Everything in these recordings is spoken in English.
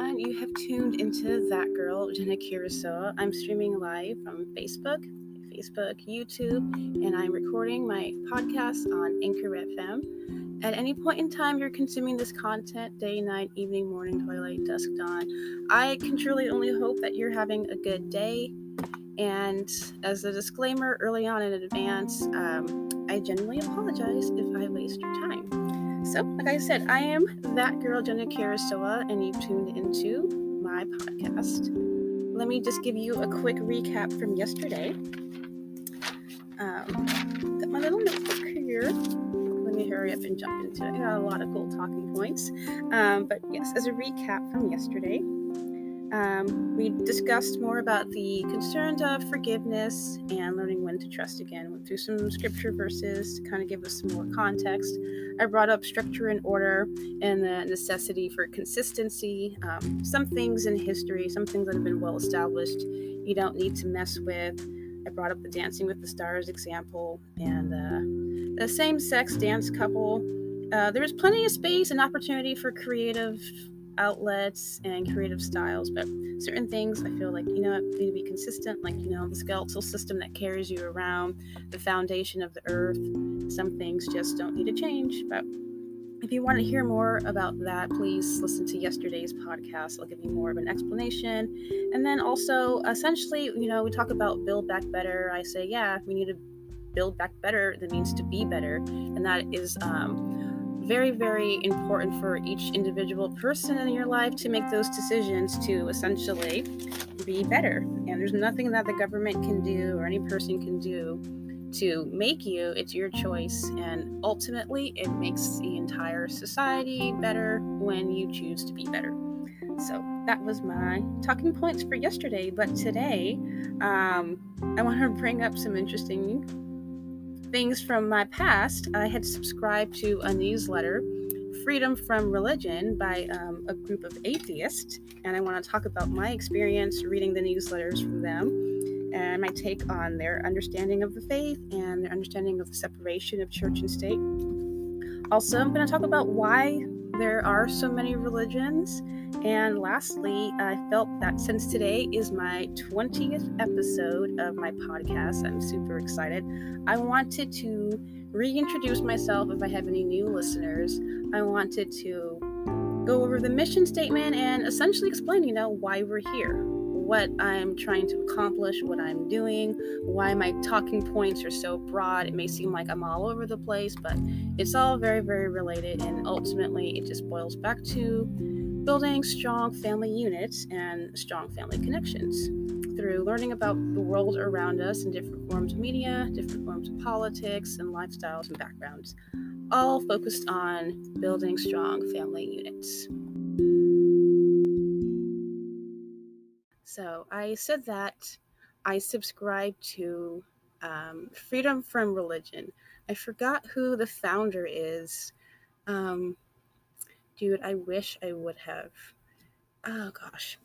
everyone. You have tuned into that girl, Jenna Kurosawa. I'm streaming live from Facebook, Facebook, YouTube, and I'm recording my podcast on Anchor FM. At any point in time you're consuming this content, day, night, evening, morning, twilight, dusk, dawn, I can truly only hope that you're having a good day. And as a disclaimer early on in advance, um, I genuinely apologize if I waste your time. So, like I said, I am that girl, Jenna Kurosawa, and you've tuned into my podcast. Let me just give you a quick recap from yesterday. Um, got my little notebook here. Let me hurry up and jump into it. I got a lot of cool talking points. Um, but yes, as a recap from yesterday, um, we discussed more about the concerns of forgiveness and learning when to trust again. Went through some scripture verses to kind of give us some more context. I brought up structure and order and the necessity for consistency. Um, some things in history, some things that have been well established, you don't need to mess with. I brought up the Dancing with the Stars example and uh, the same sex dance couple. Uh, there was plenty of space and opportunity for creative outlets and creative styles, but certain things I feel like, you know, need to be consistent, like, you know, the skeletal system that carries you around, the foundation of the earth. Some things just don't need to change. But if you want to hear more about that, please listen to yesterday's podcast. I'll give you more of an explanation. And then also, essentially, you know, we talk about build back better. I say, yeah, we need to build back better. That means to be better. And that is, um, very, very important for each individual person in your life to make those decisions to essentially be better. And there's nothing that the government can do or any person can do to make you. It's your choice. And ultimately, it makes the entire society better when you choose to be better. So that was my talking points for yesterday. But today, um, I want to bring up some interesting things from my past, I had subscribed to a newsletter, Freedom from Religion, by um, a group of atheists. And I want to talk about my experience reading the newsletters from them and my take on their understanding of the faith and their understanding of the separation of church and state. Also, I'm going to talk about why there are so many religions and lastly, I felt that since today is my 20th episode of my podcast, I'm super excited. I wanted to reintroduce myself if I have any new listeners. I wanted to go over the mission statement and essentially explain, you know, why we're here, what I'm trying to accomplish, what I'm doing, why my talking points are so broad. It may seem like I'm all over the place, but it's all very, very related. And ultimately, it just boils back to building strong family units and strong family connections through learning about the world around us in different forms of media, different forms of politics, and lifestyles and backgrounds, all focused on building strong family units. So I said that I subscribe to um, Freedom from Religion. I forgot who the founder is. Um, dude, I wish I would have. Oh gosh.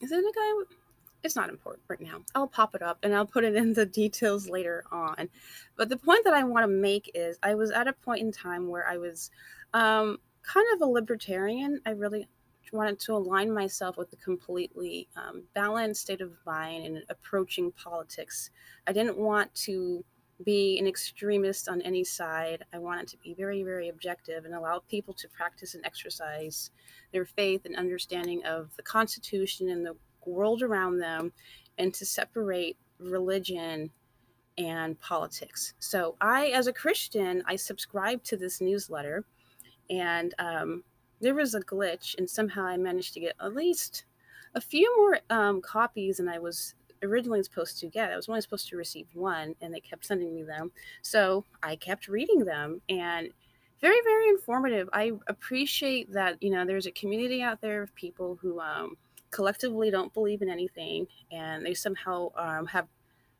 Is it a guy? It's not important right now. I'll pop it up and I'll put it in the details later on. But the point that I want to make is I was at a point in time where I was um, kind of a libertarian. I really wanted to align myself with a completely um, balanced state of mind in approaching politics. I didn't want to be an extremist on any side. I wanted to be very, very objective and allow people to practice and exercise their faith and understanding of the Constitution and the world around them and to separate religion and politics. So, I, as a Christian, I subscribe to this newsletter and um, there was a glitch, and somehow I managed to get at least a few more um, copies than I was originally supposed to get. I was only supposed to receive one, and they kept sending me them. So I kept reading them, and very, very informative. I appreciate that you know there's a community out there of people who um, collectively don't believe in anything, and they somehow um, have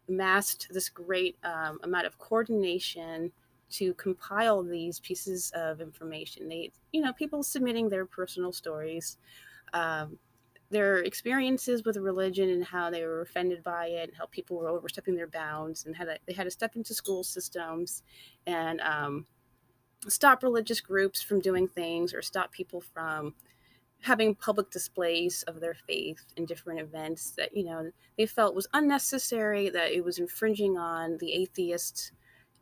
amassed this great um, amount of coordination to compile these pieces of information. They, you know, people submitting their personal stories. Um, their experiences with religion and how they were offended by it, and how people were overstepping their bounds, and how they had to step into school systems and um, stop religious groups from doing things or stop people from having public displays of their faith in different events that you know they felt was unnecessary that it was infringing on the atheists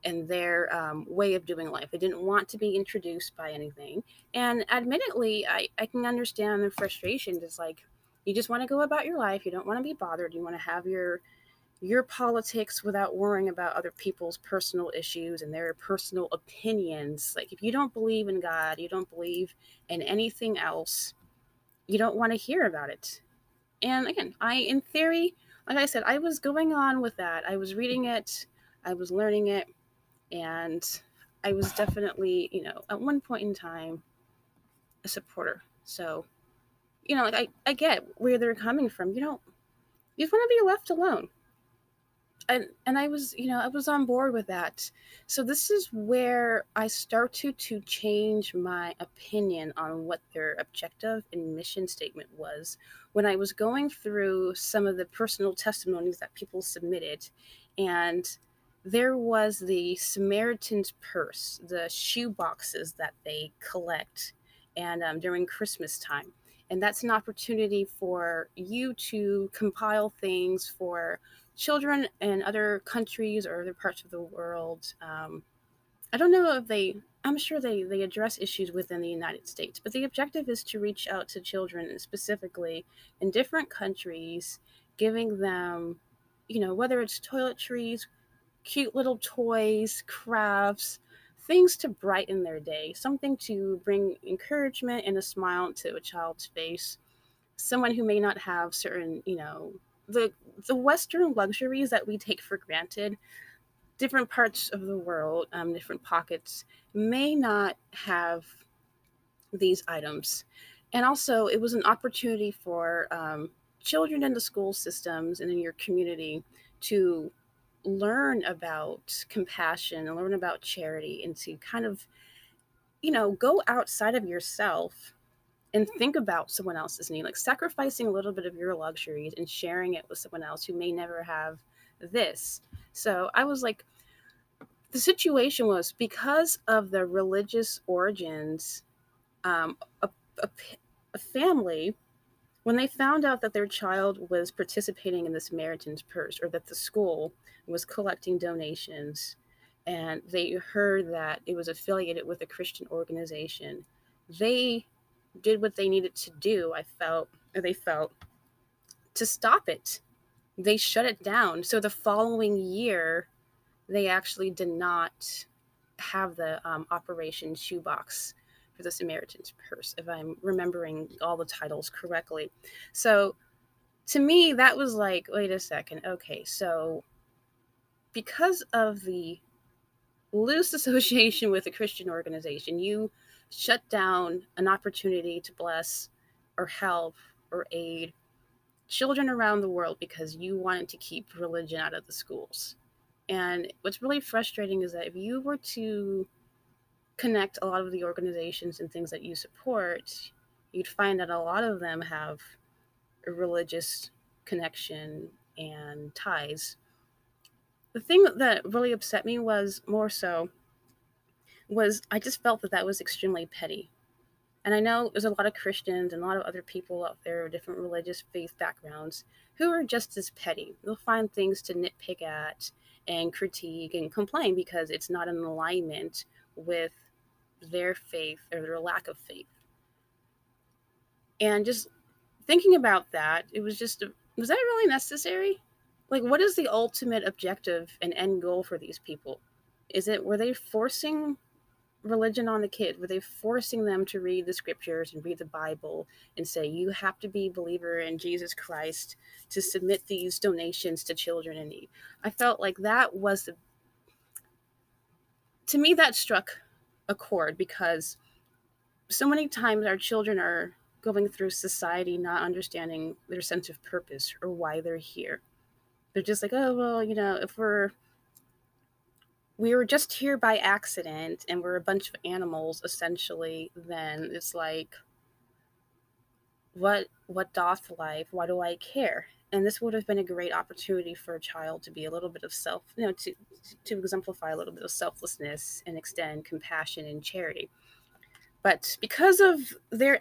and their um, way of doing life they didn't want to be introduced by anything and admittedly i, I can understand the frustration just like you just want to go about your life you don't want to be bothered you want to have your your politics without worrying about other people's personal issues and their personal opinions like if you don't believe in god you don't believe in anything else you don't want to hear about it. And again, I, in theory, like I said, I was going on with that. I was reading it, I was learning it, and I was definitely, you know, at one point in time, a supporter. So, you know, like I, I get where they're coming from. You don't, you just want to be left alone and and I was, you know, I was on board with that. So this is where I started to change my opinion on what their objective and mission statement was when I was going through some of the personal testimonies that people submitted and there was the Samaritan's purse, the shoe boxes that they collect and um, during Christmas time. And that's an opportunity for you to compile things for children in other countries or other parts of the world. Um, I don't know if they, I'm sure they, they address issues within the United States, but the objective is to reach out to children specifically in different countries, giving them, you know, whether it's toiletries, cute little toys, crafts, things to brighten their day, something to bring encouragement and a smile to a child's face. Someone who may not have certain, you know, the the Western luxuries that we take for granted, different parts of the world, um, different pockets may not have these items. And also, it was an opportunity for um, children in the school systems and in your community to learn about compassion and learn about charity and to kind of, you know, go outside of yourself and think about someone else's need, like sacrificing a little bit of your luxuries and sharing it with someone else who may never have this. So I was like, the situation was because of the religious origins, um, a, a, a family, when they found out that their child was participating in the Samaritan's Purse or that the school was collecting donations, and they heard that it was affiliated with a Christian organization, they did what they needed to do, I felt, or they felt, to stop it. They shut it down. So the following year, they actually did not have the um, Operation Shoebox the Samaritan's Purse, if I'm remembering all the titles correctly. So to me, that was like, wait a second. Okay, so because of the loose association with a Christian organization, you shut down an opportunity to bless or help or aid children around the world because you wanted to keep religion out of the schools. And what's really frustrating is that if you were to connect a lot of the organizations and things that you support, you'd find that a lot of them have a religious connection and ties. The thing that really upset me was more so was I just felt that that was extremely petty. And I know there's a lot of Christians and a lot of other people out there with different religious faith backgrounds who are just as petty. They'll find things to nitpick at and critique and complain because it's not in alignment with their faith or their lack of faith. And just thinking about that, it was just, was that really necessary? Like, what is the ultimate objective and end goal for these people? Is it, were they forcing religion on the kid? were they forcing them to read the scriptures and read the bible and say you have to be a believer in jesus christ to submit these donations to children in need i felt like that was the to me that struck a chord because so many times our children are going through society not understanding their sense of purpose or why they're here. They're just like oh well you know if we're we were just here by accident and we're a bunch of animals essentially then it's like what what doth life? Why do i care and this would have been a great opportunity for a child to be a little bit of self you know to to exemplify a little bit of selflessness and extend compassion and charity but because of their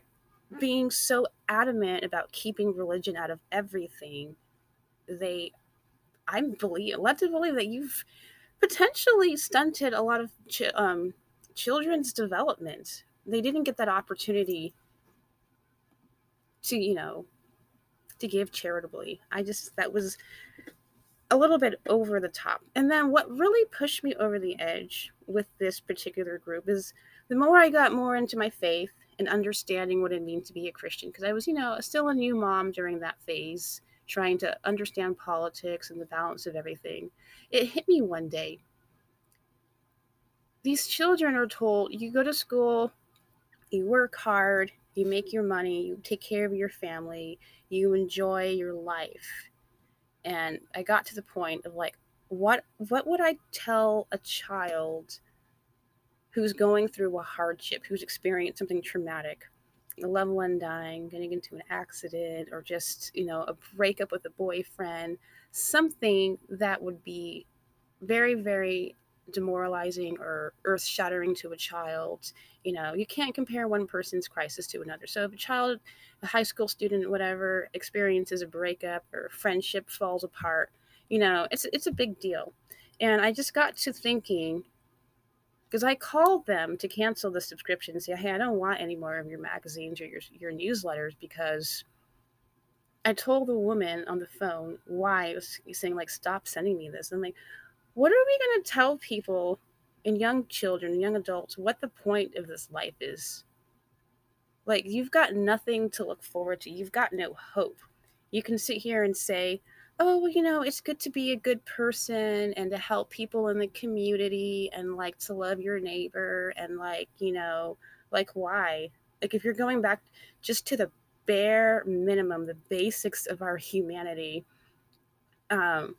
being so adamant about keeping religion out of everything, they, I believe, led to believe that you've potentially stunted a lot of ch- um, children's development. They didn't get that opportunity to, you know, to give charitably. I just, that was a little bit over the top. And then what really pushed me over the edge with this particular group is the more I got more into my faith and understanding what it means to be a Christian, because I was, you know, still a new mom during that phase, trying to understand politics and the balance of everything. It hit me one day. These children are told you go to school, you work hard, you make your money, you take care of your family, you enjoy your life. And I got to the point of like, what what would I tell a child who's going through a hardship, who's experienced something traumatic, a loved one dying, getting into an accident, or just, you know, a breakup with a boyfriend, something that would be very, very demoralizing or earth shattering to a child. You know, you can't compare one person's crisis to another. So if a child, a high school student, whatever, experiences a breakup or friendship falls apart, you know, it's it's a big deal. And I just got to thinking because I called them to cancel the subscription and say, hey, I don't want any more of your magazines or your your newsletters because I told the woman on the phone why I was saying like stop sending me this. I'm like, what are we going to tell people and young children young adults what the point of this life is? Like, you've got nothing to look forward to, you've got no hope. You can sit here and say, oh, well, you know, it's good to be a good person and to help people in the community and like to love your neighbor and like, you know, like why? Like, if you're going back just to the bare minimum, the basics of our humanity, um,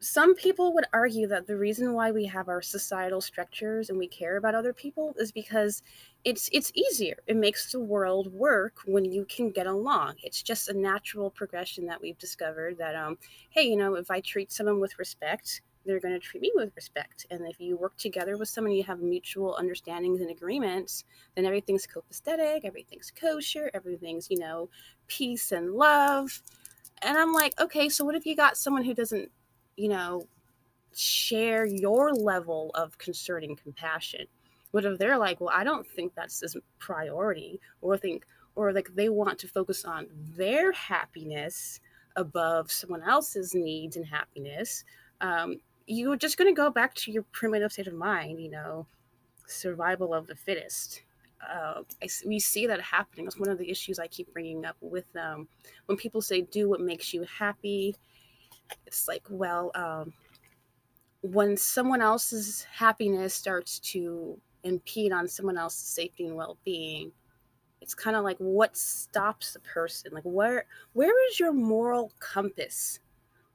some people would argue that the reason why we have our societal structures and we care about other people is because it's it's easier. It makes the world work when you can get along. It's just a natural progression that we've discovered that um hey you know if i treat someone with respect they're going to treat me with respect. And if you work together with someone you have mutual understandings and agreements then everything's copacetic everything's kosher everything's you know peace and love. And i'm like okay so what if you got someone who doesn't you know, share your level of concern and compassion. What if they're like, well, I don't think that's a priority, or think, or like they want to focus on their happiness above someone else's needs and happiness. Um, you're just going to go back to your primitive state of mind, you know, survival of the fittest. Uh, I, we see that happening. That's one of the issues I keep bringing up with them. Um, when people say, do what makes you happy, it's like well um, when someone else's happiness starts to impede on someone else's safety and well-being it's kind of like what stops the person? Like where where is your moral compass?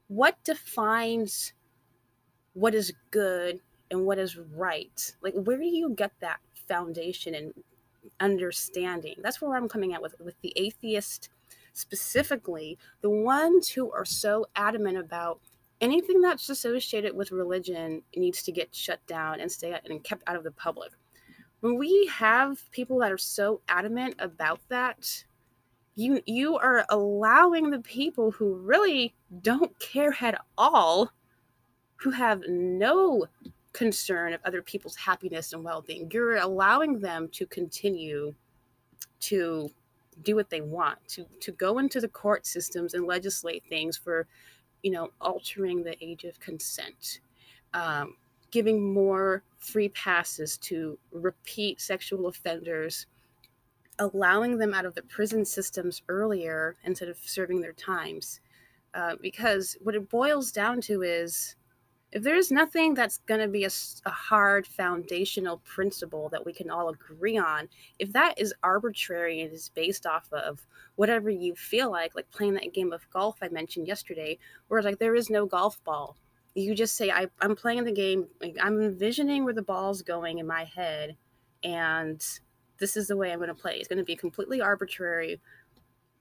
What defines what is good and what is right? Like where do you get that foundation and understanding? That's where i'm coming at with with the atheist specifically the ones who are so adamant about anything that's associated with religion needs to get shut down and stay and kept out of the public. When we have people that are so adamant about that, you you are allowing the people who really don't care at all, who have no concern of other people's happiness and well-being. You're allowing them to continue to do what they want to to go into the court systems and legislate things for you know altering the age of consent um, giving more free passes to repeat sexual offenders allowing them out of the prison systems earlier instead of serving their times uh, because what it boils down to is if there's nothing that's going to be a, a, hard foundational principle that we can all agree on, if that is arbitrary and is based off of whatever you feel like, like playing that game of golf I mentioned yesterday, where like there is no golf ball. You just say, I, I'm playing the game, I'm envisioning where the ball's going in my head, and this is the way I'm going to play. It's going to be completely arbitrary.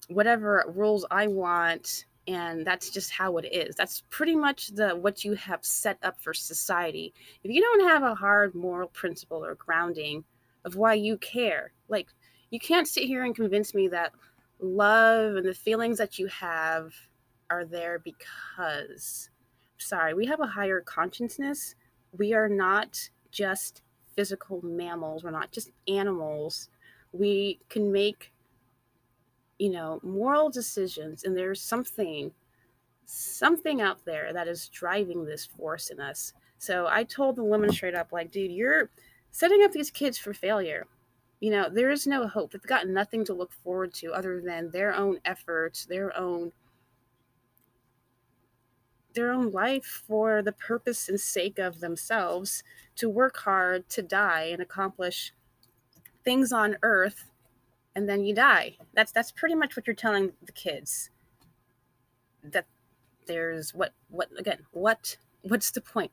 Whatever rules I want, and that's just how it is that's pretty much the what you have set up for society if you don't have a hard moral principle or grounding of why you care like you can't sit here and convince me that love and the feelings that you have are there because sorry, we have a higher consciousness. We are not just physical mammals, we're not just animals. We can make, you know, moral decisions, and there's something, something out there that is driving this force in us. So I told the woman straight up, like, dude, you're setting up these kids for failure. You know, there is no hope. They've got nothing to look forward to other than their own efforts, their own their own life for the purpose and sake of themselves to work hard to die and accomplish things on earth and then you die that's that's pretty much what you're telling the kids that there's what what again what what's the point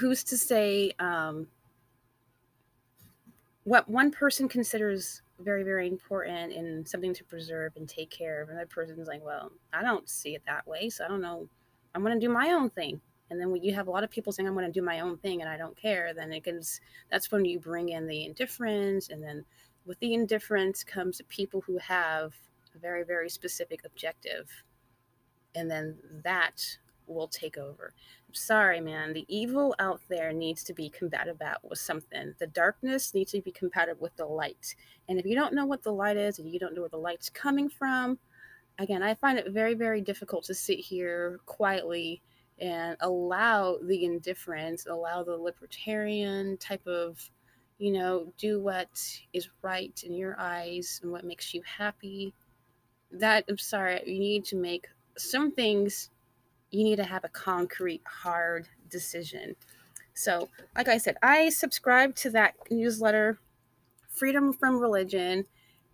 who's to say um what one person considers very very important and something to preserve and take care of another person's like well i don't see it that way so i don't know I'm going to do my own thing. And then when you have a lot of people saying, I'm going to do my own thing and I don't care, then it gets, that's when you bring in the indifference. And then with the indifference comes people who have a very, very specific objective. And then that will take over. I'm sorry, man. The evil out there needs to be combated with something. The darkness needs to be combated with the light. And if you don't know what the light is and you don't know where the light's coming from, again, I find it very, very difficult to sit here quietly and allow the indifference, allow the libertarian type of, you know, do what is right in your eyes and what makes you happy. That, I'm sorry, you need to make some things, you need to have a concrete, hard decision. So, like I said, I subscribe to that newsletter, Freedom from Religion.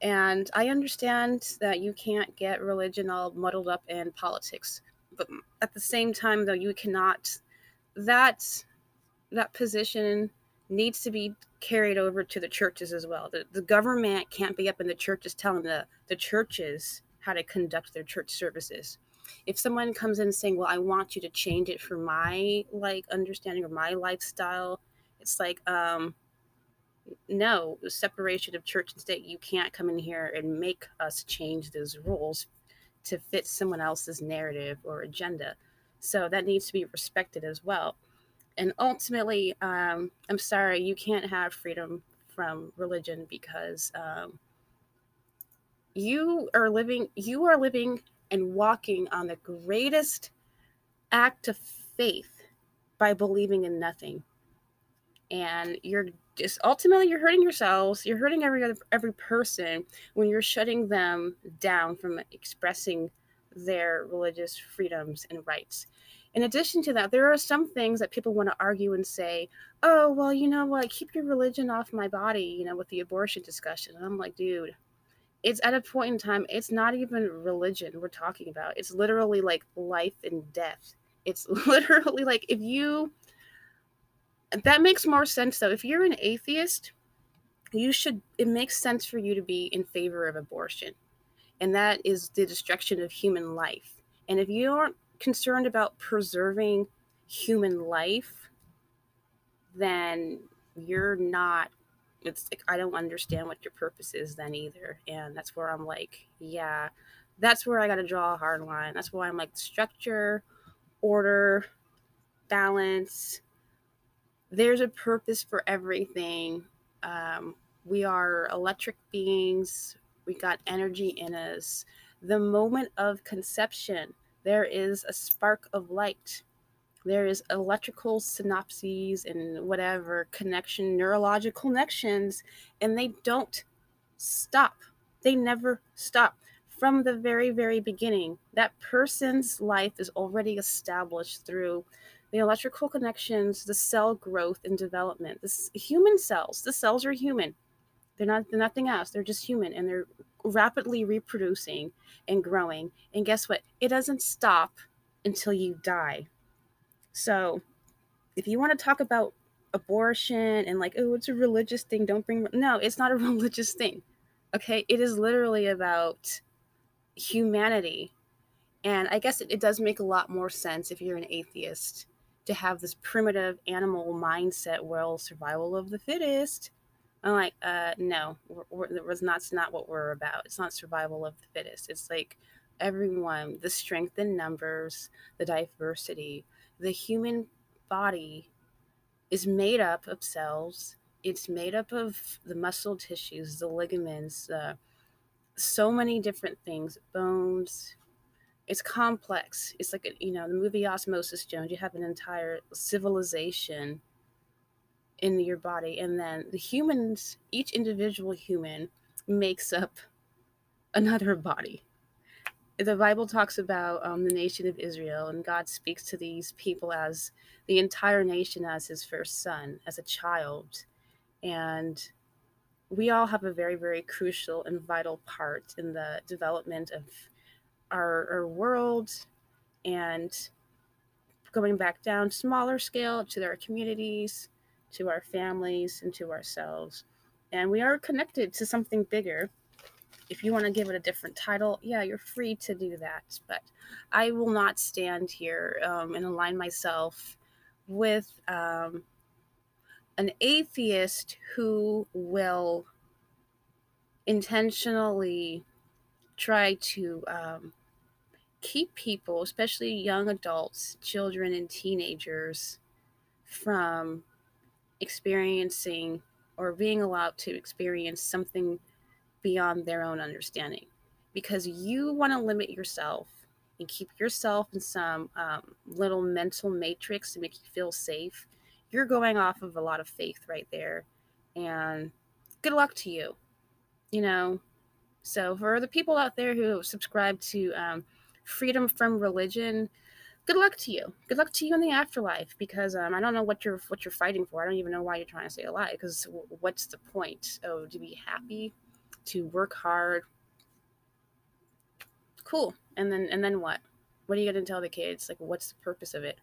And I understand that you can't get religion all muddled up in politics, but at the same time, though, you cannot. That that position needs to be carried over to the churches as well. The, the government can't be up in the churches telling the, the churches how to conduct their church services. If someone comes in saying, "Well, I want you to change it for my like understanding or my lifestyle," it's like, um, no separation of church and state you can't come in here and make us change those rules to fit someone else's narrative or agenda so that needs to be respected as well and ultimately um, i'm sorry you can't have freedom from religion because um, you are living you are living and walking on the greatest act of faith by believing in nothing. And you're just ultimately you're hurting yourselves you're hurting every other every person when you're shutting them down from expressing their religious freedoms and rights in addition to that there are some things that people want to argue and say oh well you know what keep your religion off my body you know with the abortion discussion and i'm like dude it's at a point in time it's not even religion we're talking about it's literally like life and death it's literally like if you that makes more sense though. If you're an atheist, you should it makes sense for you to be in favor of abortion. And that is the destruction of human life. And if you aren't concerned about preserving human life, then you're not it's like I don't understand what your purpose is then either. And that's where I'm like, yeah, that's where I got to draw a hard line. That's why I'm like structure, order, balance, there's a purpose for everything. Um, we are electric beings, we got energy in us. The moment of conception, there is a spark of light. There is electrical synapses and whatever connection, neurological connections, and they don't stop. They never stop. From the very, very beginning, that person's life is already established through the electrical connections, the cell growth and development. This human cells, the cells are human. They're not they're nothing else. They're just human and they're rapidly reproducing and growing. And guess what? It doesn't stop until you die. So, if you want to talk about abortion and like, oh, it's a religious thing, don't bring no, it's not a religious thing. Okay? It is literally about humanity. And I guess it, it does make a lot more sense if you're an atheist to have this primitive animal mindset, well, survival of the fittest. I'm like, uh, no, it was not, not what we're about. It's not survival of the fittest. It's like everyone, the strength in numbers, the diversity, the human body is made up of cells. It's made up of the muscle tissues, the ligaments, uh, so many different things, bones. It's complex. It's like, you know, the movie Osmosis Jones, you have an entire civilization in your body. And then the humans, each individual human makes up another body. The Bible talks about um, the nation of Israel, and God speaks to these people as the entire nation as his first son, as a child. And we all have a very, very crucial and vital part in the development of our, our world and going back down smaller scale to our communities to our families, and to ourselves. And we are connected to something bigger. If you want to give it a different title, yeah, you're free to do that. But I will not stand here um, and align myself with um, an atheist who will intentionally try to um, keep people, especially young adults, children, and teenagers, from experiencing or being allowed to experience something beyond their own understanding. Because you want to limit yourself and keep yourself in some um, little mental matrix to make you feel safe you're going off of a lot of faith right there. And good luck to you you know? So for the people out there who subscribe to um, freedom from religion good luck to you. Good luck to you in the afterlife because um, I don't know what you're what you're fighting for. I don't even know why you're trying to say a lie because what's the point? Oh, to be happy, to work hard. Cool. And then and then what? What are you to tell the kids? Like what's the purpose of it?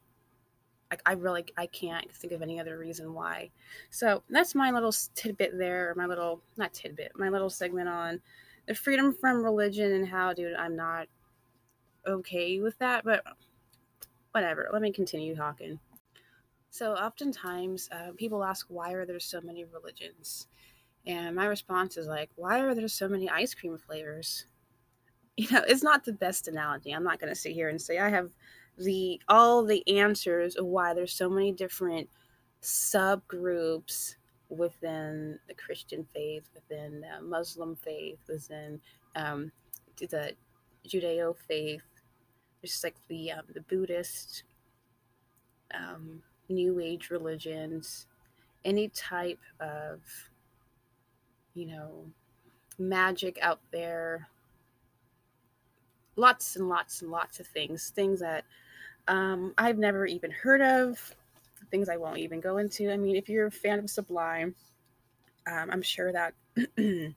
Like I really I can't think of any other reason why. So, that's my little tidbit there, my little not tidbit, my little segment on the freedom from religion and how dude I'm not okay with that, but whatever. Let me continue talking. So, oftentimes, uh, people ask, why are there so many religions? And my response is like, why are there so many ice cream flavors? You know, it's not the best analogy. I'm not going to sit here and say I have the all the answers of why there's so many different subgroups within the Christian faith, within the Muslim faith, within um, the Judeo faith, just like the um, the Buddhist, um, New Age religions, any type of you know magic out there. Lots and lots and lots of things, things that um, I've never even heard of, things I won't even go into. I mean, if you're a fan of Sublime, um, I'm sure that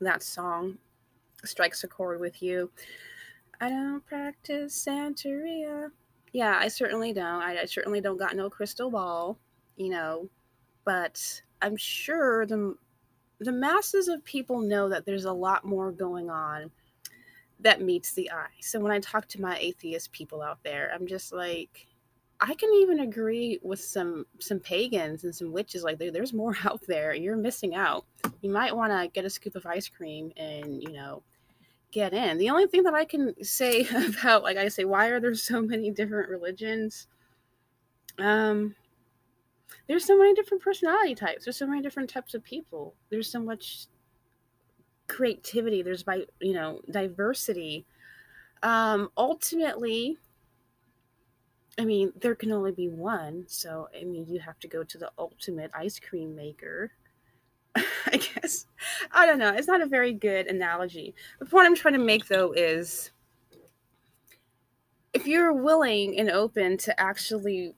that song strikes a chord with you. I don't practice Santeria. Yeah, I certainly don't. I, I certainly don't got no crystal ball, you know, but I'm sure the the masses of people know that there's a lot more going on that meets the eye. So when I talk to my atheist people out there, I'm just like, I can even agree with some some pagans and some witches. Like there, there's more out there. You're missing out. You might want to get a scoop of ice cream and you know get in. The only thing that I can say about, like I say, why are there so many different religions? Um, there's so many different personality types. There's so many different types of people. There's so much creativity. There's by you know diversity. Um, ultimately, I mean, there can only be one. So I mean, you have to go to the ultimate ice cream maker I guess. I don't know. It's not a very good analogy. The point I'm trying to make, though, is if you're willing and open to actually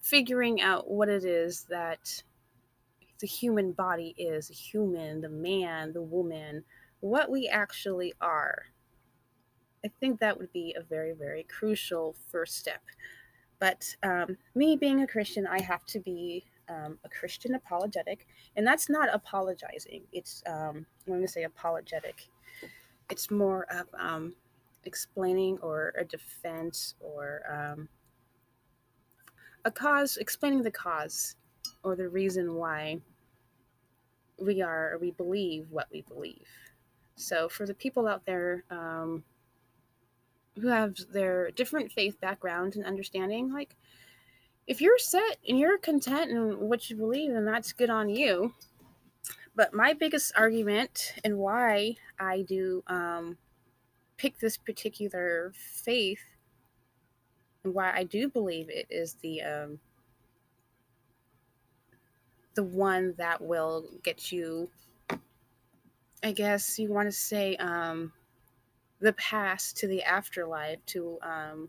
figuring out what it is that the human body is, the human, the man, the woman, what we actually are, I think that would be a very, very crucial first step. But um, me being a Christian, I have to be um, a Christian apologetic, and that's not apologizing. It's um, I'm going to say apologetic. It's more of um, explaining or a defense or um, a cause, explaining the cause or the reason why we are, or we believe what we believe. So for the people out there um, who have their different faith background and understanding, like if you're set and you're content in what you believe, then that's good on you. But my biggest argument and why I do um, pick this particular faith and why I do believe it is the um, the one that will get you I guess you want to say um, the past to the afterlife to um,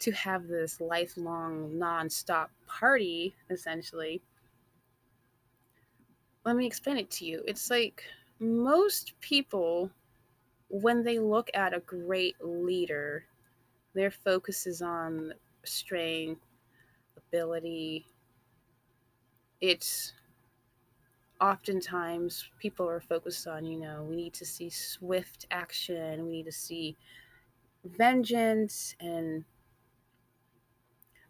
to have this lifelong non-stop party essentially let me explain it to you it's like most people when they look at a great leader their focus is on strength ability it's oftentimes people are focused on, you know, we need to see swift action, we need to see vengeance. And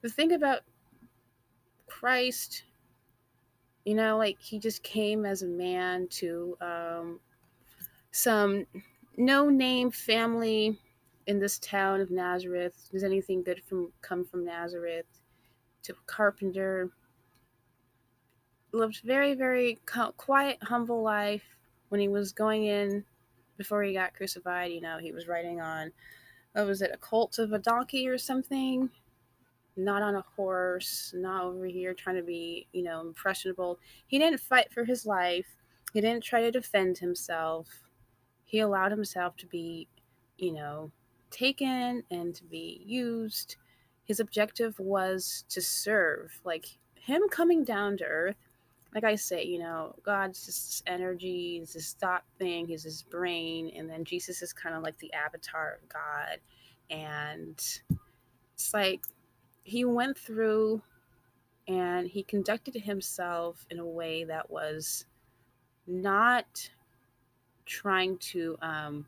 the thing about Christ, you know, like he just came as a man to um, some no name family in this town of Nazareth. Does anything good from come from Nazareth? To a carpenter lived very, very quiet, humble life. When he was going in before he got crucified, you know, he was riding on, what was it, a colt of a donkey or something? Not on a horse, not over here trying to be, you know, impressionable. He didn't fight for his life. He didn't try to defend himself. He allowed himself to be, you know, taken and to be used. His objective was to serve. Like him coming down to earth like I say, you know, God's just this energy, he's this thought thing, he's his brain, and then Jesus is kind of like the avatar of God. And it's like he went through and he conducted himself in a way that was not trying to um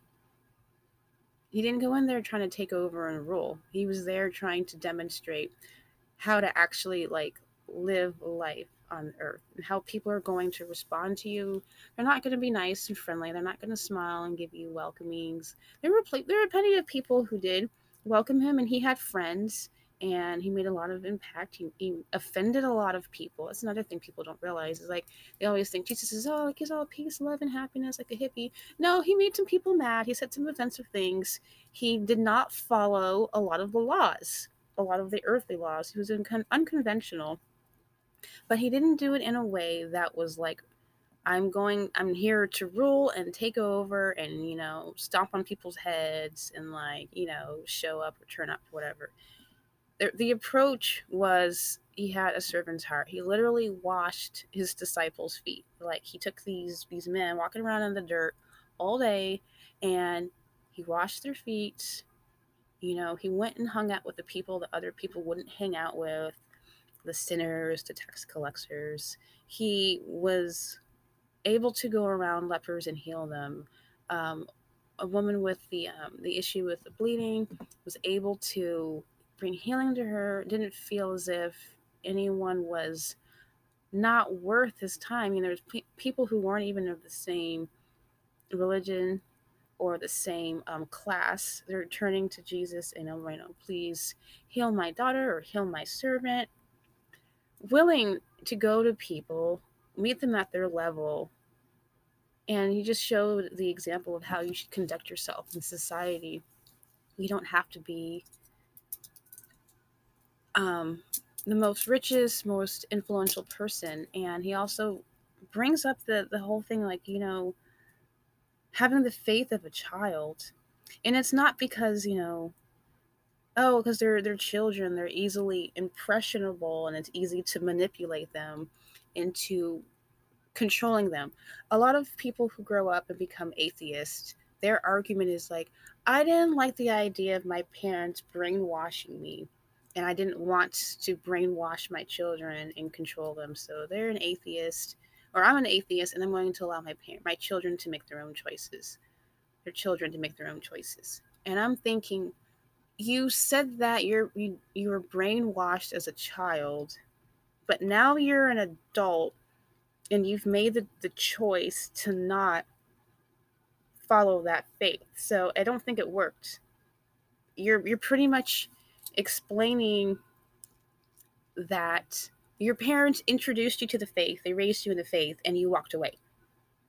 he didn't go in there trying to take over and rule. He was there trying to demonstrate how to actually like live life on earth and how people are going to respond to you. They're not going to be nice and friendly. They're not going to smile and give you welcomings. There were pl- there were plenty of people who did welcome him, and he had friends, and he made a lot of impact. He, he offended a lot of people. That's another thing people don't realize is like they always think Jesus is all like he's all peace, love, and happiness like a hippie. No, he made some people mad. He said some offensive things. He did not follow a lot of the laws, a lot of the earthly laws. He was uncon- unconventional but he didn't do it in a way that was like i'm going i'm here to rule and take over and you know stomp on people's heads and like you know show up or turn up whatever the, approach was he had a servant's heart he literally washed his disciples feet like he took these these men walking around in the dirt all day and he washed their feet you know he went and hung out with the people that other people wouldn't hang out with the sinners, the tax collectors. He was able to go around lepers and heal them. Um, a woman with the um, the issue with the bleeding was able to bring healing to her. Didn't feel as if anyone was not worth his time. You know, there's pe- people who weren't even of the same religion or the same um, class. They're turning to Jesus and, oh, you know, please heal my daughter or heal my servant willing to go to people, meet them at their level, and he just showed the example of how you should conduct yourself in society. You don't have to be um, the most richest, most influential person. And he also brings up the, the whole thing like, you know, having the faith of a child. And it's not because, you know, oh because they're they're children they're easily impressionable and it's easy to manipulate them into controlling them a lot of people who grow up and become atheists their argument is like i didn't like the idea of my parents brainwashing me and i didn't want to brainwash my children and control them so they're an atheist or i'm an atheist and i'm going to allow my parent my children to make their own choices their children to make their own choices and i'm thinking you said that you're you, you were brainwashed as a child but now you're an adult and you've made the, the choice to not follow that faith. So I don't think it worked. You're you're pretty much explaining that your parents introduced you to the faith, they raised you in the faith, and you walked away.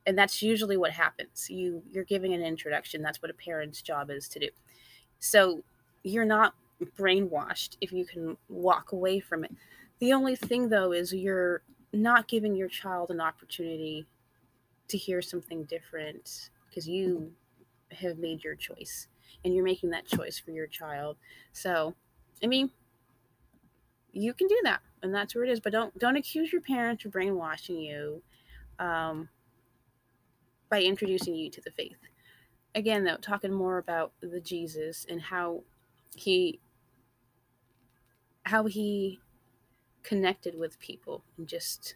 And that's usually what happens. You you're giving an introduction. That's what a parent's job is to do. So you're not brainwashed if you can walk away from it. The only thing though is you're not giving your child an opportunity to hear something different because you have made your choice and you're making that choice for your child. So, I mean, you can do that and that's where it is but don't don't accuse your parents of brainwashing you um, by introducing you to the faith. Again though talking more about the jesus and how he how he connected with people and just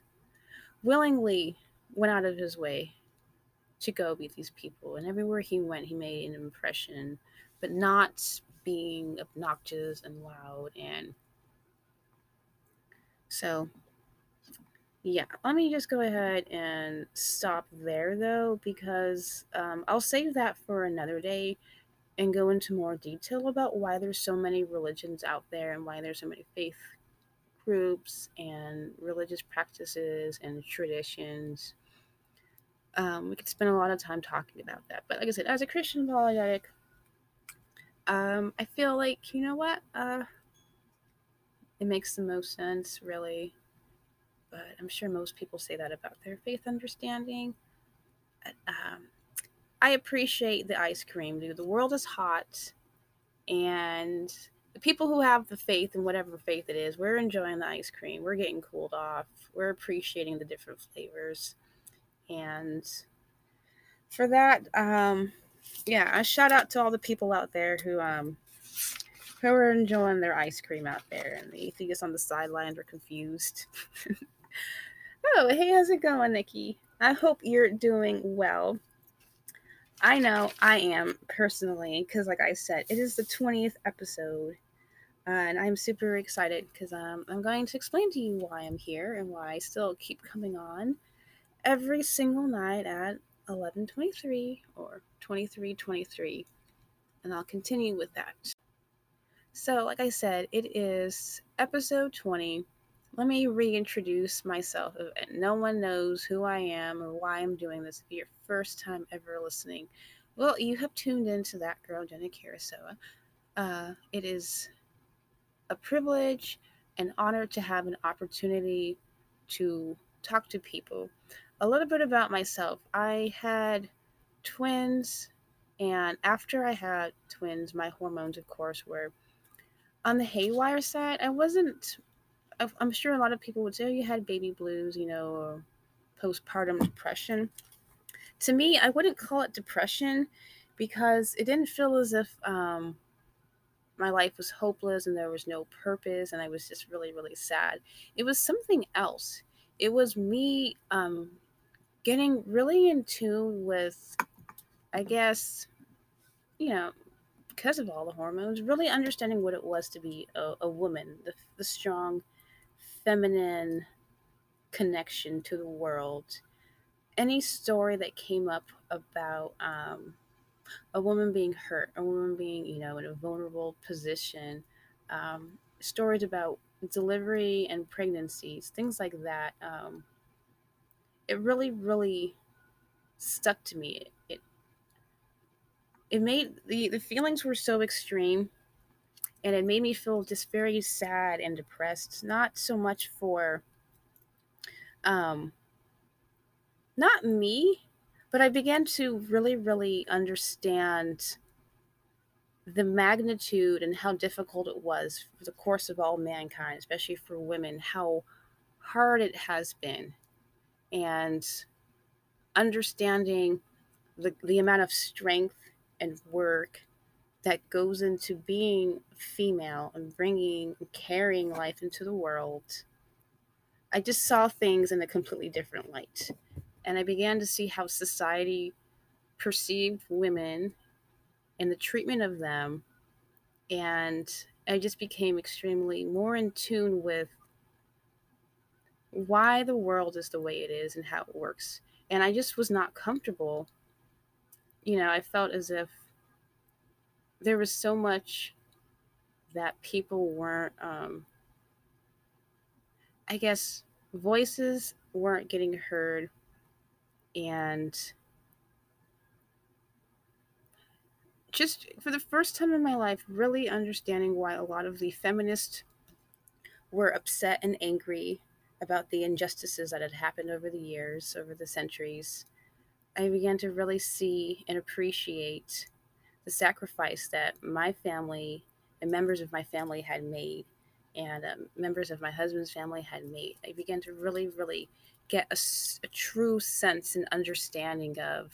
willingly went out of his way to go meet these people. And everywhere he went he made an impression but not being obnoxious and loud and so, yeah, let me just go ahead and stop there though, because um, I'll save that for another day and go into more detail about why there's so many religions out there and why there's so many faith groups and religious practices and traditions. Um, we could spend a lot of time talking about that. But like I said, as a Christian apologetic, um, I feel like, you know what? Uh, it makes the most sense, really. But I'm sure most people say that about their faith understanding. Um, I appreciate the ice cream, dude. The world is hot, and the people who have the faith in whatever faith it is, we're enjoying the ice cream. We're getting cooled off. We're appreciating the different flavors, and for that, um, yeah, a shout out to all the people out there who um, who are enjoying their ice cream out there, and the atheists on the sidelines are confused. oh, hey, how's it going, Nikki? I hope you're doing well. I know I am personally, because, like I said, it is the 20th episode, uh, and I'm super excited because um, I'm going to explain to you why I'm here and why I still keep coming on every single night at 11:23 or 23:23, and I'll continue with that. So, like I said, it is episode 20. Let me reintroduce myself. No one knows who I am or why I'm doing this. If you're your first time ever listening, well, you have tuned into that girl, Jenna Kurosawa. Uh, it is a privilege an honor to have an opportunity to talk to people. A little bit about myself. I had twins, and after I had twins, my hormones, of course, were on the haywire side, I wasn't. I'm sure a lot of people would say, "Oh, you had baby blues," you know, postpartum depression. To me, I wouldn't call it depression because it didn't feel as if um, my life was hopeless and there was no purpose, and I was just really, really sad. It was something else. It was me um, getting really in tune with, I guess, you know, because of all the hormones, really understanding what it was to be a, a woman, the, the strong feminine connection to the world. Any story that came up about um, a woman being hurt, a woman being, you know, in a vulnerable position, um, stories about delivery and pregnancies, things like that. Um, it really, really stuck to me. It, made the the feelings were so extreme and it made me feel just very sad and depressed not so much for um not me but i began to really really understand the magnitude and how difficult it was for the course of all mankind especially for women how hard it has been. And understanding the, the amount of strength and work that goes into being female and bringing and carrying life into the world i just saw things in a completely different light and i began to see how society perceived women and the treatment of them and i just became extremely more in tune with why the world is the way it is and how it works. And I just was not comfortable. You know, I felt as if there was so much that people weren't, um, I guess, voices weren't getting heard. And just for the first time in my life, really understanding why a lot of the feminists were upset and angry about the injustices that had happened over the years, over the centuries, I began to really see and appreciate the sacrifice that my family and members of my family had made, and um, members of my husband's family had made. I began to really, really get a, a true sense and understanding of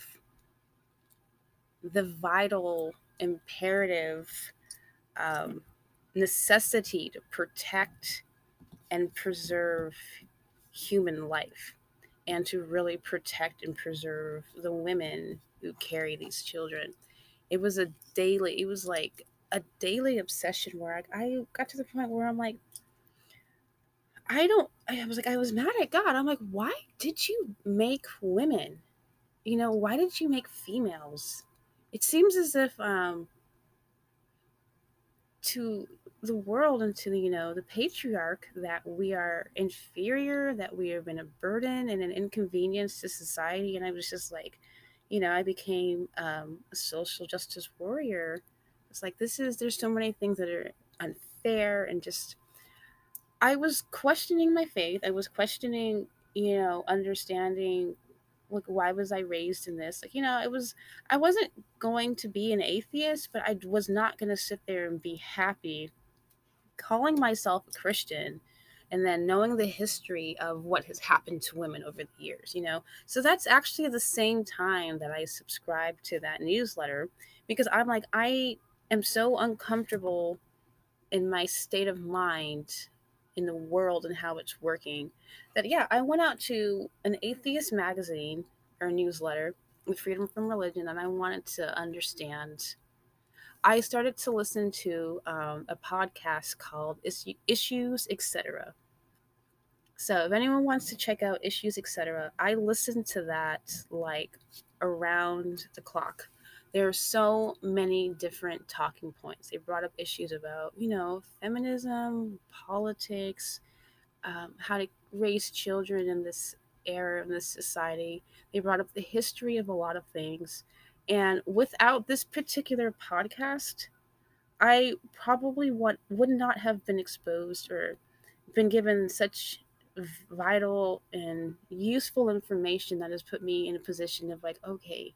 the vital, imperative um, necessity to protect and preserve human life and to really protect and preserve the women who carry these children. It was a daily, it was like a daily obsession where I, I got to the point where I'm like, I don't, I was like, I was mad at God. I'm like, why did you make women? You know, why did you make females? It seems as if, um, to the world and to you know the patriarch that we are inferior that we have been a burden and an inconvenience to society. And i was just like you know i became um, a social justice warrior. It's like this is there's so many things that are unfair and just i was questioning my faith. I was questioning you know understanding like why was i raised in this like you know it was i wasn't going to be an atheist but i was not going to sit there and be happy calling myself a Christian and then knowing the history of what has happened to women over the years, you know. So that's actually the same time that I subscribed to that newsletter because I'm like, I am so uncomfortable in my state of mind in the world and how it's working that, yeah, I went out to an atheist magazine or newsletter with Freedom from Religion and I wanted to understand I started to listen to um, a podcast called Issues, Etc. So if anyone wants to check out Issues, Etc., I listened to that like around the clock. There are so many different talking points. They brought up issues about, you know, feminism, politics, um, how to raise children in this era in this society. They brought up the history of a lot of things. And without this particular podcast, I probably would, would not have been exposed or been given such vital and useful information that has put me in a position of like, okay,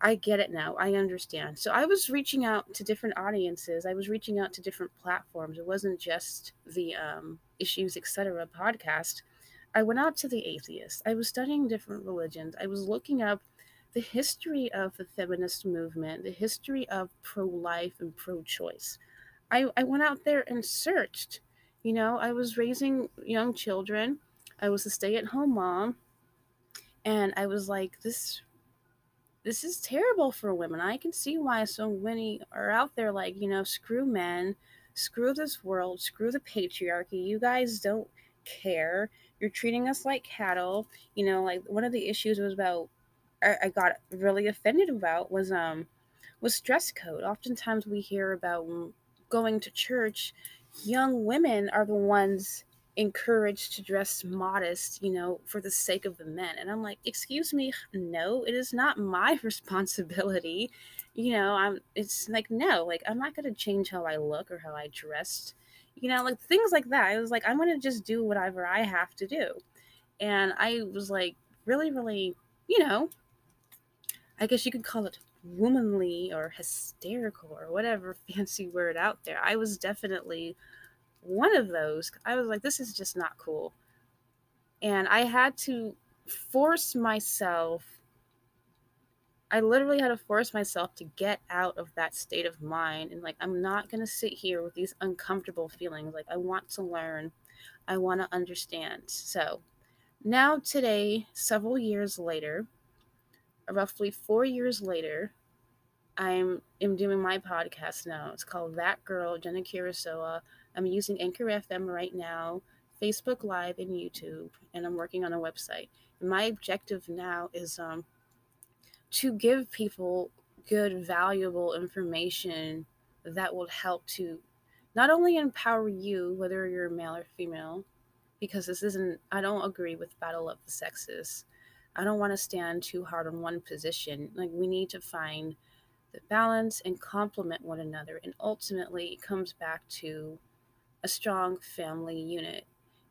I get it now. I understand. So I was reaching out to different audiences. I was reaching out to different platforms. It wasn't just the um, issues, etc. podcast. I went out to the atheists. I was studying different religions. I was looking up the history of the feminist movement, the history of pro life and pro choice. I, I went out there and searched. You know, I was raising young children, I was a stay at home mom, and I was like, this. This is terrible for women. I can see why so many are out there like, you know, screw men, screw this world, screw the patriarchy. You guys don't care. You're treating us like cattle. You know, like one of the issues was about I, I got really offended about was um was dress code. Oftentimes we hear about going to church, young women are the ones encouraged to dress modest, you know, for the sake of the men. And I'm like, excuse me, no, it is not my responsibility. You know, I'm it's like no, like I'm not gonna change how I look or how I dressed. You know, like things like that. I was like, I'm gonna just do whatever I have to do. And I was like really, really, you know, I guess you could call it womanly or hysterical or whatever fancy word out there. I was definitely one of those. I was like, this is just not cool. And I had to force myself, I literally had to force myself to get out of that state of mind. And like, I'm not going to sit here with these uncomfortable feelings. Like, I want to learn, I want to understand. So now, today, several years later, roughly four years later, I'm am doing my podcast now. It's called That Girl, Jenna Kurosawa. I'm using Anchor FM right now. Facebook Live and YouTube, and I'm working on a website. And my objective now is um, to give people good, valuable information that will help to not only empower you, whether you're male or female, because this isn't, I don't agree with battle of the sexes. I don't want to stand too hard on one position. Like, we need to find the balance and complement one another. And ultimately, it comes back to a strong family unit.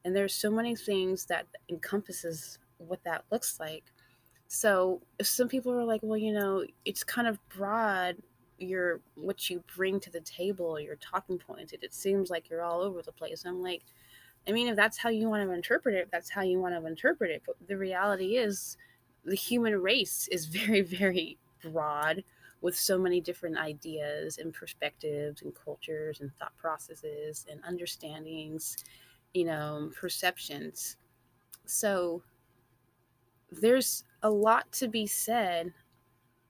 And there's so many things that encompasses what that looks like. So some people are like, well, you know, it's kind of broad your what you bring to the table, your talking points. It, it seems like you're all over the place. I'm like, I mean, if that's how you want to interpret it, that's how you want to interpret it. But the reality is, the human race is very, very broad with so many different ideas and perspectives and cultures and thought processes and understandings, you know, perceptions. So there's a lot to be said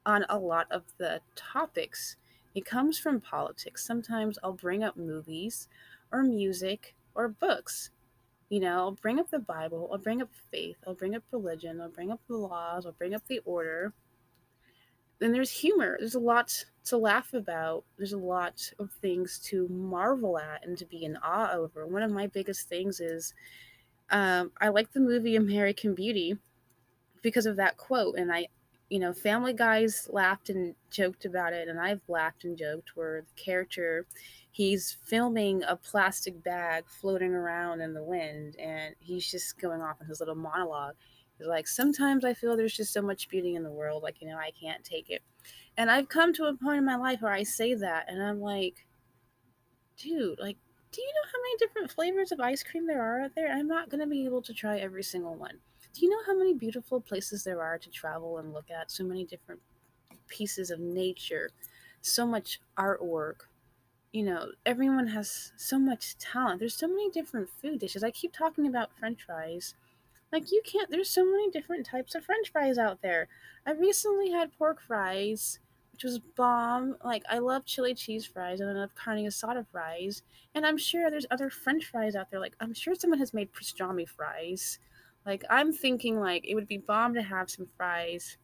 on a lot of the topics. It comes from politics. Sometimes I'll bring up movies or music or books. You know, I'll bring up the Bible, I'll bring up faith, I'll bring up religion, I'll bring up the laws, I'll bring up the order. Then there's humor. There's a lot to laugh about. There's a lot of things to marvel at and to be in awe over. One of my biggest things is um, I like the movie American Beauty because of that quote. And I, you know, Family Guys laughed and joked about it, and I've laughed and joked where the character he's filming a plastic bag floating around in the wind and he's just going off in his little monologue like sometimes i feel there's just so much beauty in the world like you know i can't take it and i've come to a point in my life where i say that and i'm like dude like do you know how many different flavors of ice cream there are out there i'm not going to be able to try every single one do you know how many beautiful places there are to travel and look at so many different pieces of nature so much artwork you know, everyone has so much talent. There's so many different food dishes. I keep talking about french fries. Like, you can't, there's so many different types of french fries out there. I recently had pork fries, which was bomb. Like, I love chili cheese fries and I love carne asada fries. And I'm sure there's other french fries out there. Like, I'm sure someone has made pastrami fries. Like, I'm thinking, like, it would be bomb to have some fries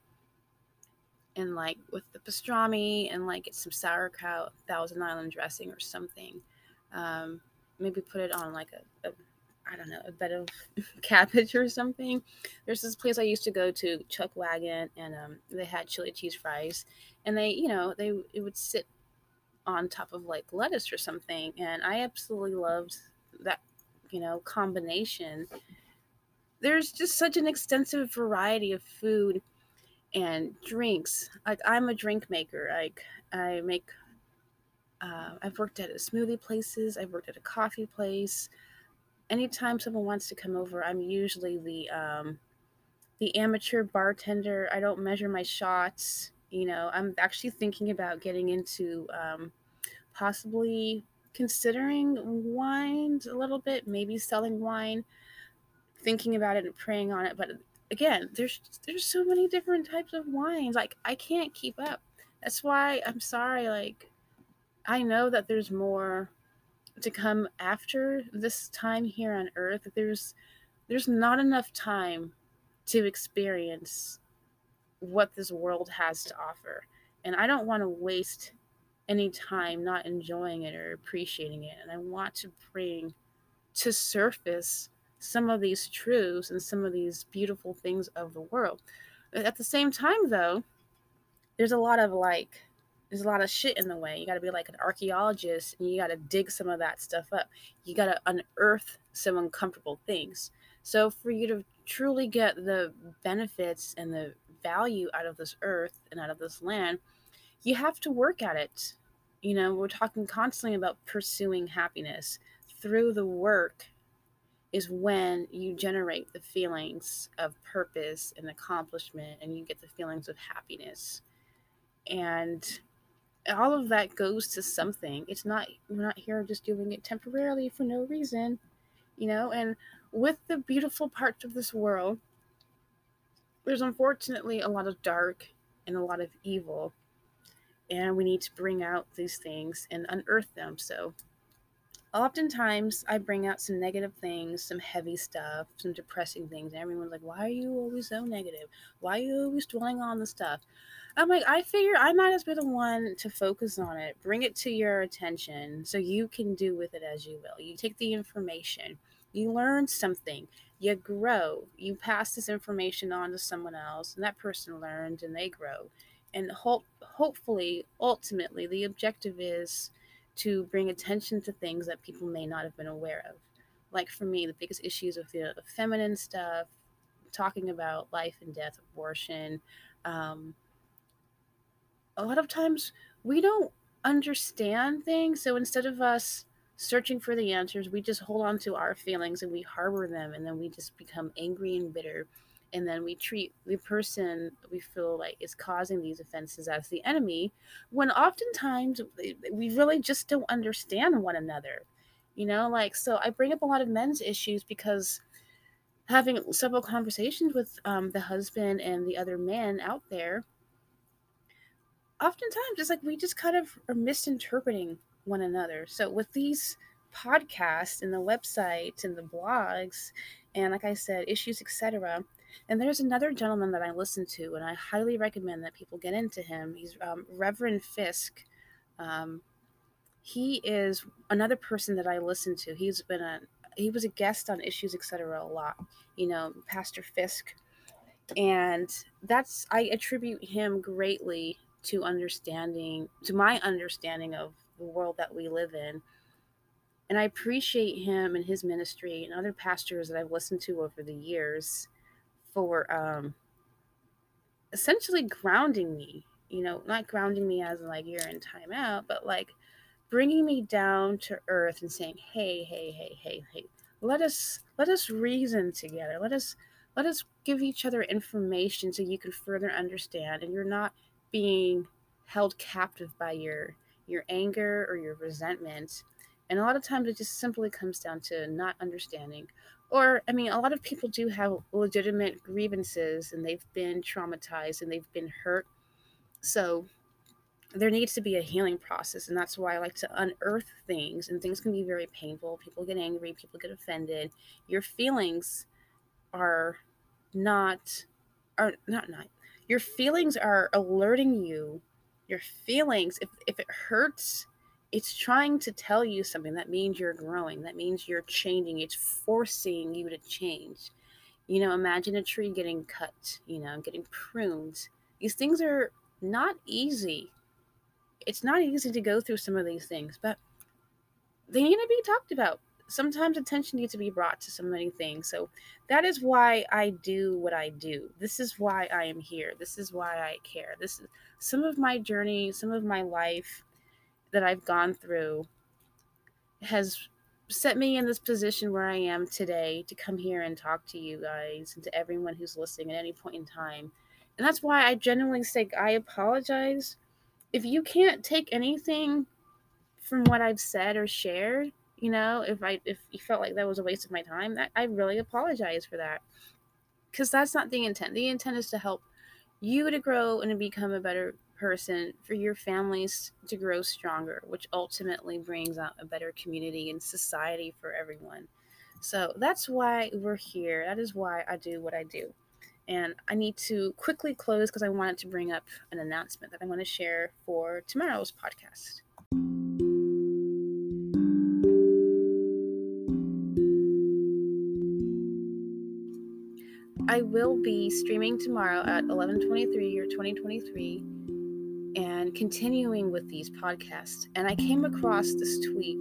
and like with the pastrami and like get some sauerkraut, Thousand Island dressing or something. Um, maybe put it on like a, a I don't know, a bed of cabbage or something. There's this place I used to go to, Chuck Wagon, and um, they had chili cheese fries, and they, you know, they it would sit on top of like lettuce or something, and I absolutely loved that, you know, combination. There's just such an extensive variety of food and drinks. Like I'm a drink maker. Like I make. Uh, I've worked at a smoothie places. I've worked at a coffee place. Anytime someone wants to come over, I'm usually the um, the amateur bartender. I don't measure my shots. You know, I'm actually thinking about getting into um, possibly considering wines a little bit, maybe selling wine, thinking about it and praying on it. But again, there's there's so many different types of wines. Like I can't keep up. That's why I'm sorry. Like I know that there's more to come after this time here on Earth. There's there's not enough time to experience what this world has to offer, and I don't want to waste any time not enjoying it or appreciating it. And I want to bring to surface some of these truths and some of these beautiful things of the world. At the same time, though, there's a lot of like, there's a lot of shit in the way. You got to be like an archaeologist and you got to dig some of that stuff up. You got to unearth some uncomfortable things. So, for you to truly get the benefits and the value out of this earth and out of this land, you have to work at it. You know, we're talking constantly about pursuing happiness through the work is when you generate the feelings of purpose and accomplishment and you get the feelings of happiness and all of that goes to something it's not we're not here just doing it temporarily for no reason you know and with the beautiful parts of this world there's unfortunately a lot of dark and a lot of evil and we need to bring out these things and unearth them so oftentimes I bring out some negative things, some heavy stuff, some depressing things, and everyone's like, Why are you always so negative? Why are you always dwelling on the stuff? I'm like, I figure I might as well be the one to focus on it, bring it to your attention so you can do with it as you will. You take the information, you learn something, you grow, you pass this information on to someone else, and that person learns and they grow. And hope, hopefully, ultimately, the objective is to bring attention to things that people may not have been aware of. Like for me, the biggest issues of the feminine stuff, talking about life and death, abortion. Um, a lot of times we don't understand things. So instead of us searching for the answers, we just hold on to our feelings and we harbor them, and then we just become angry and bitter. And then we treat the person we feel like is causing these offenses as the enemy, when oftentimes we really just don't understand one another. You know, like, so I bring up a lot of men's issues because having several conversations with um, the husband and the other men out there, oftentimes it's like we just kind of are misinterpreting one another. So with these podcasts and the websites and the blogs and like I said, issues, etc. And there's another gentleman that I listen to, and I highly recommend that people get into him. He's um, Reverend Fisk. Um, he is another person that I listen to. He's been a he was a guest on issues, etc. a lot. You know, Pastor Fisk, and that's I attribute him greatly to understanding to my understanding of the world that we live in. And I appreciate him and his ministry and other pastors that I've listened to over the years for um, essentially grounding me. You know, not grounding me as like you're in timeout, but like bringing me down to earth and saying, "Hey, hey, hey, hey, hey, let us let us reason together. Let us let us give each other information so you can further understand, and you're not being held captive by your your anger or your resentment. And a lot of times it just simply comes down to not understanding. Or, I mean, a lot of people do have legitimate grievances and they've been traumatized and they've been hurt. So there needs to be a healing process. And that's why I like to unearth things. And things can be very painful. People get angry, people get offended. Your feelings are not, are not, not, your feelings are alerting you. Your feelings if, if it hurts it's trying to tell you something. That means you're growing. That means you're changing. It's forcing you to change. You know imagine a tree getting cut you know getting pruned. These things are not easy. It's not easy to go through some of these things but they need to be talked about sometimes attention needs to be brought to so many things. So that is why I do what I do. This is why I am here. This is why I care. This is some of my journey, some of my life that I've gone through has set me in this position where I am today to come here and talk to you guys and to everyone who's listening at any point in time. And that's why I genuinely say I apologize. If you can't take anything from what I've said or shared, you know if i if you felt like that was a waste of my time that i really apologize for that. Because that's not the intent. The intent is to help you to grow and to become a better person for your families to grow stronger which ultimately brings out a better community and society for everyone. So that's why we're here. That is why i do what i do. And i need to quickly close because i wanted to bring up an announcement that i want to share for tomorrow's podcast I will be streaming tomorrow at 11:23 or 2023 and continuing with these podcasts. And I came across this tweet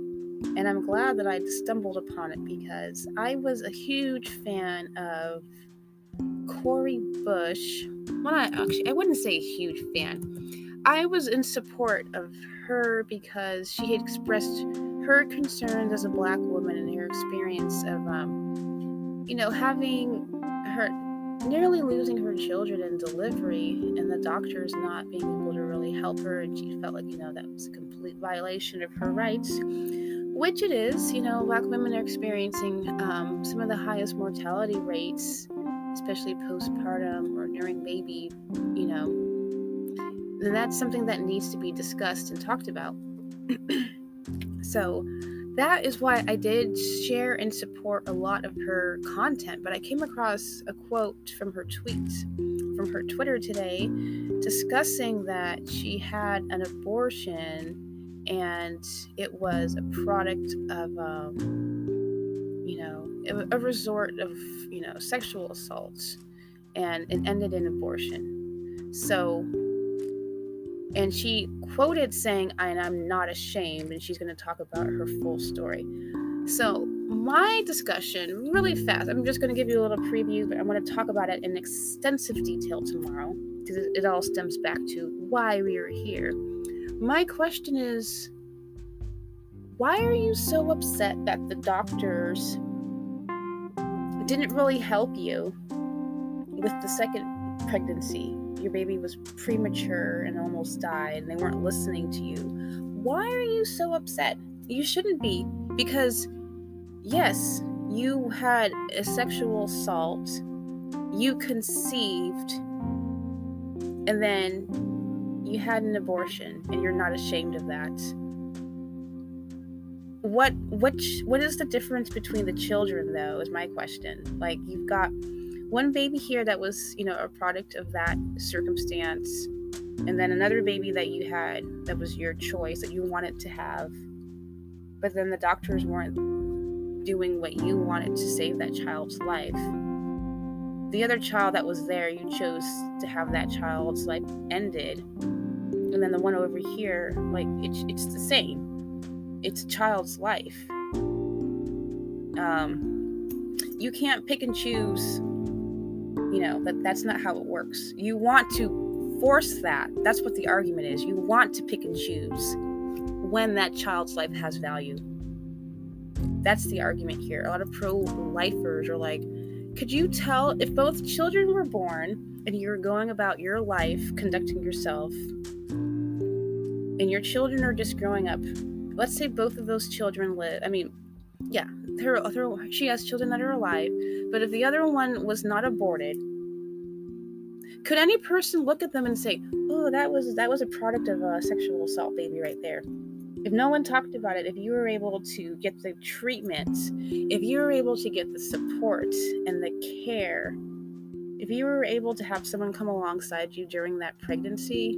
and I'm glad that I stumbled upon it because I was a huge fan of Cori Bush. Well, I actually I wouldn't say a huge fan. I was in support of her because she had expressed her concerns as a black woman and her experience of um, you know having nearly losing her children in delivery and the doctors not being able to really help her and she felt like you know that was a complete violation of her rights which it is you know black women are experiencing um, some of the highest mortality rates especially postpartum or during baby you know. And that's something that needs to be discussed and talked about. So that is why I did share and support a lot of her content. But I came across a quote from her tweet, from her Twitter today, discussing that she had an abortion and it was a product of, um, you know, a resort of, you know, sexual assault and it ended in abortion. So, and she quoted saying, and I'm not ashamed, and she's going to talk about her full story. So, my discussion, really fast, I'm just going to give you a little preview, but I'm going to talk about it in extensive detail tomorrow because it all stems back to why we are here. My question is why are you so upset that the doctors didn't really help you with the second pregnancy? Your baby was premature and almost died, and they weren't listening to you. Why are you so upset? You shouldn't be, because yes, you had a sexual assault, you conceived, and then you had an abortion, and you're not ashamed of that. What which what is the difference between the children though is my question. Like you've got one baby here that was, you know, a product of that circumstance, and then another baby that you had that was your choice that you wanted to have, but then the doctors weren't doing what you wanted to save that child's life. The other child that was there, you chose to have that child's life ended. And then the one over here, like it's it's the same. It's a child's life. Um, you can't pick and choose. You know that that's not how it works. You want to force that. That's what the argument is. You want to pick and choose when that child's life has value. That's the argument here. A lot of pro lifers are like, could you tell if both children were born and you're going about your life conducting yourself and your children are just growing up? Let's say both of those children live. I mean, yeah, they're, they're, she has children that are alive, but if the other one was not aborted, could any person look at them and say, "Oh, that was that was a product of a sexual assault baby right there"? if no one talked about it, if you were able to get the treatment, if you were able to get the support and the care, if you were able to have someone come alongside you during that pregnancy,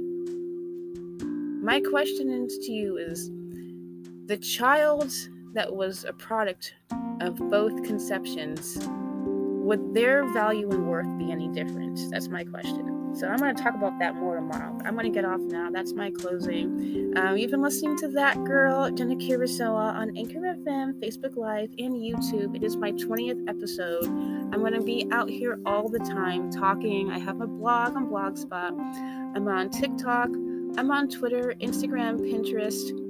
my question to you is the child that was a product of both conceptions, would their value and worth be any different? That's my question. So I'm going to talk about that more tomorrow. I'm going to get off now. That's my closing. Um, you've been listening to that girl, Jenna Kurosawa, on Anchor FM, Facebook Live, and YouTube. It is my 20th episode. I'm going to be out here all the time talking. I have a blog on Blogspot. I'm on TikTok. I'm on Twitter, Instagram, Pinterest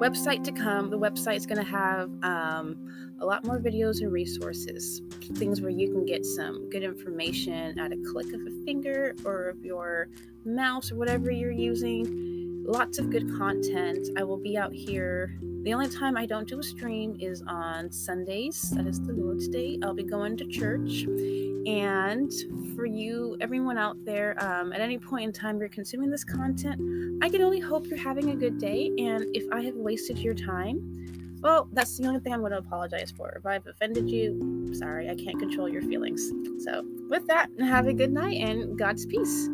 website to come. The website is going to have um, a lot more videos and resources, things where you can get some good information at a click of a finger or of your mouse or whatever you're using. Lots of good content. I will be out here. The only time I don't do a stream is on Sundays. That is the Lord's Day. I'll be going to church and for you, everyone out there, um, at any point in time you're consuming this content, I can only hope you're having a good day. And if I have wasted your time, well, that's the only thing I'm going to apologize for. If I've offended you, sorry, I can't control your feelings. So, with that, have a good night and God's peace.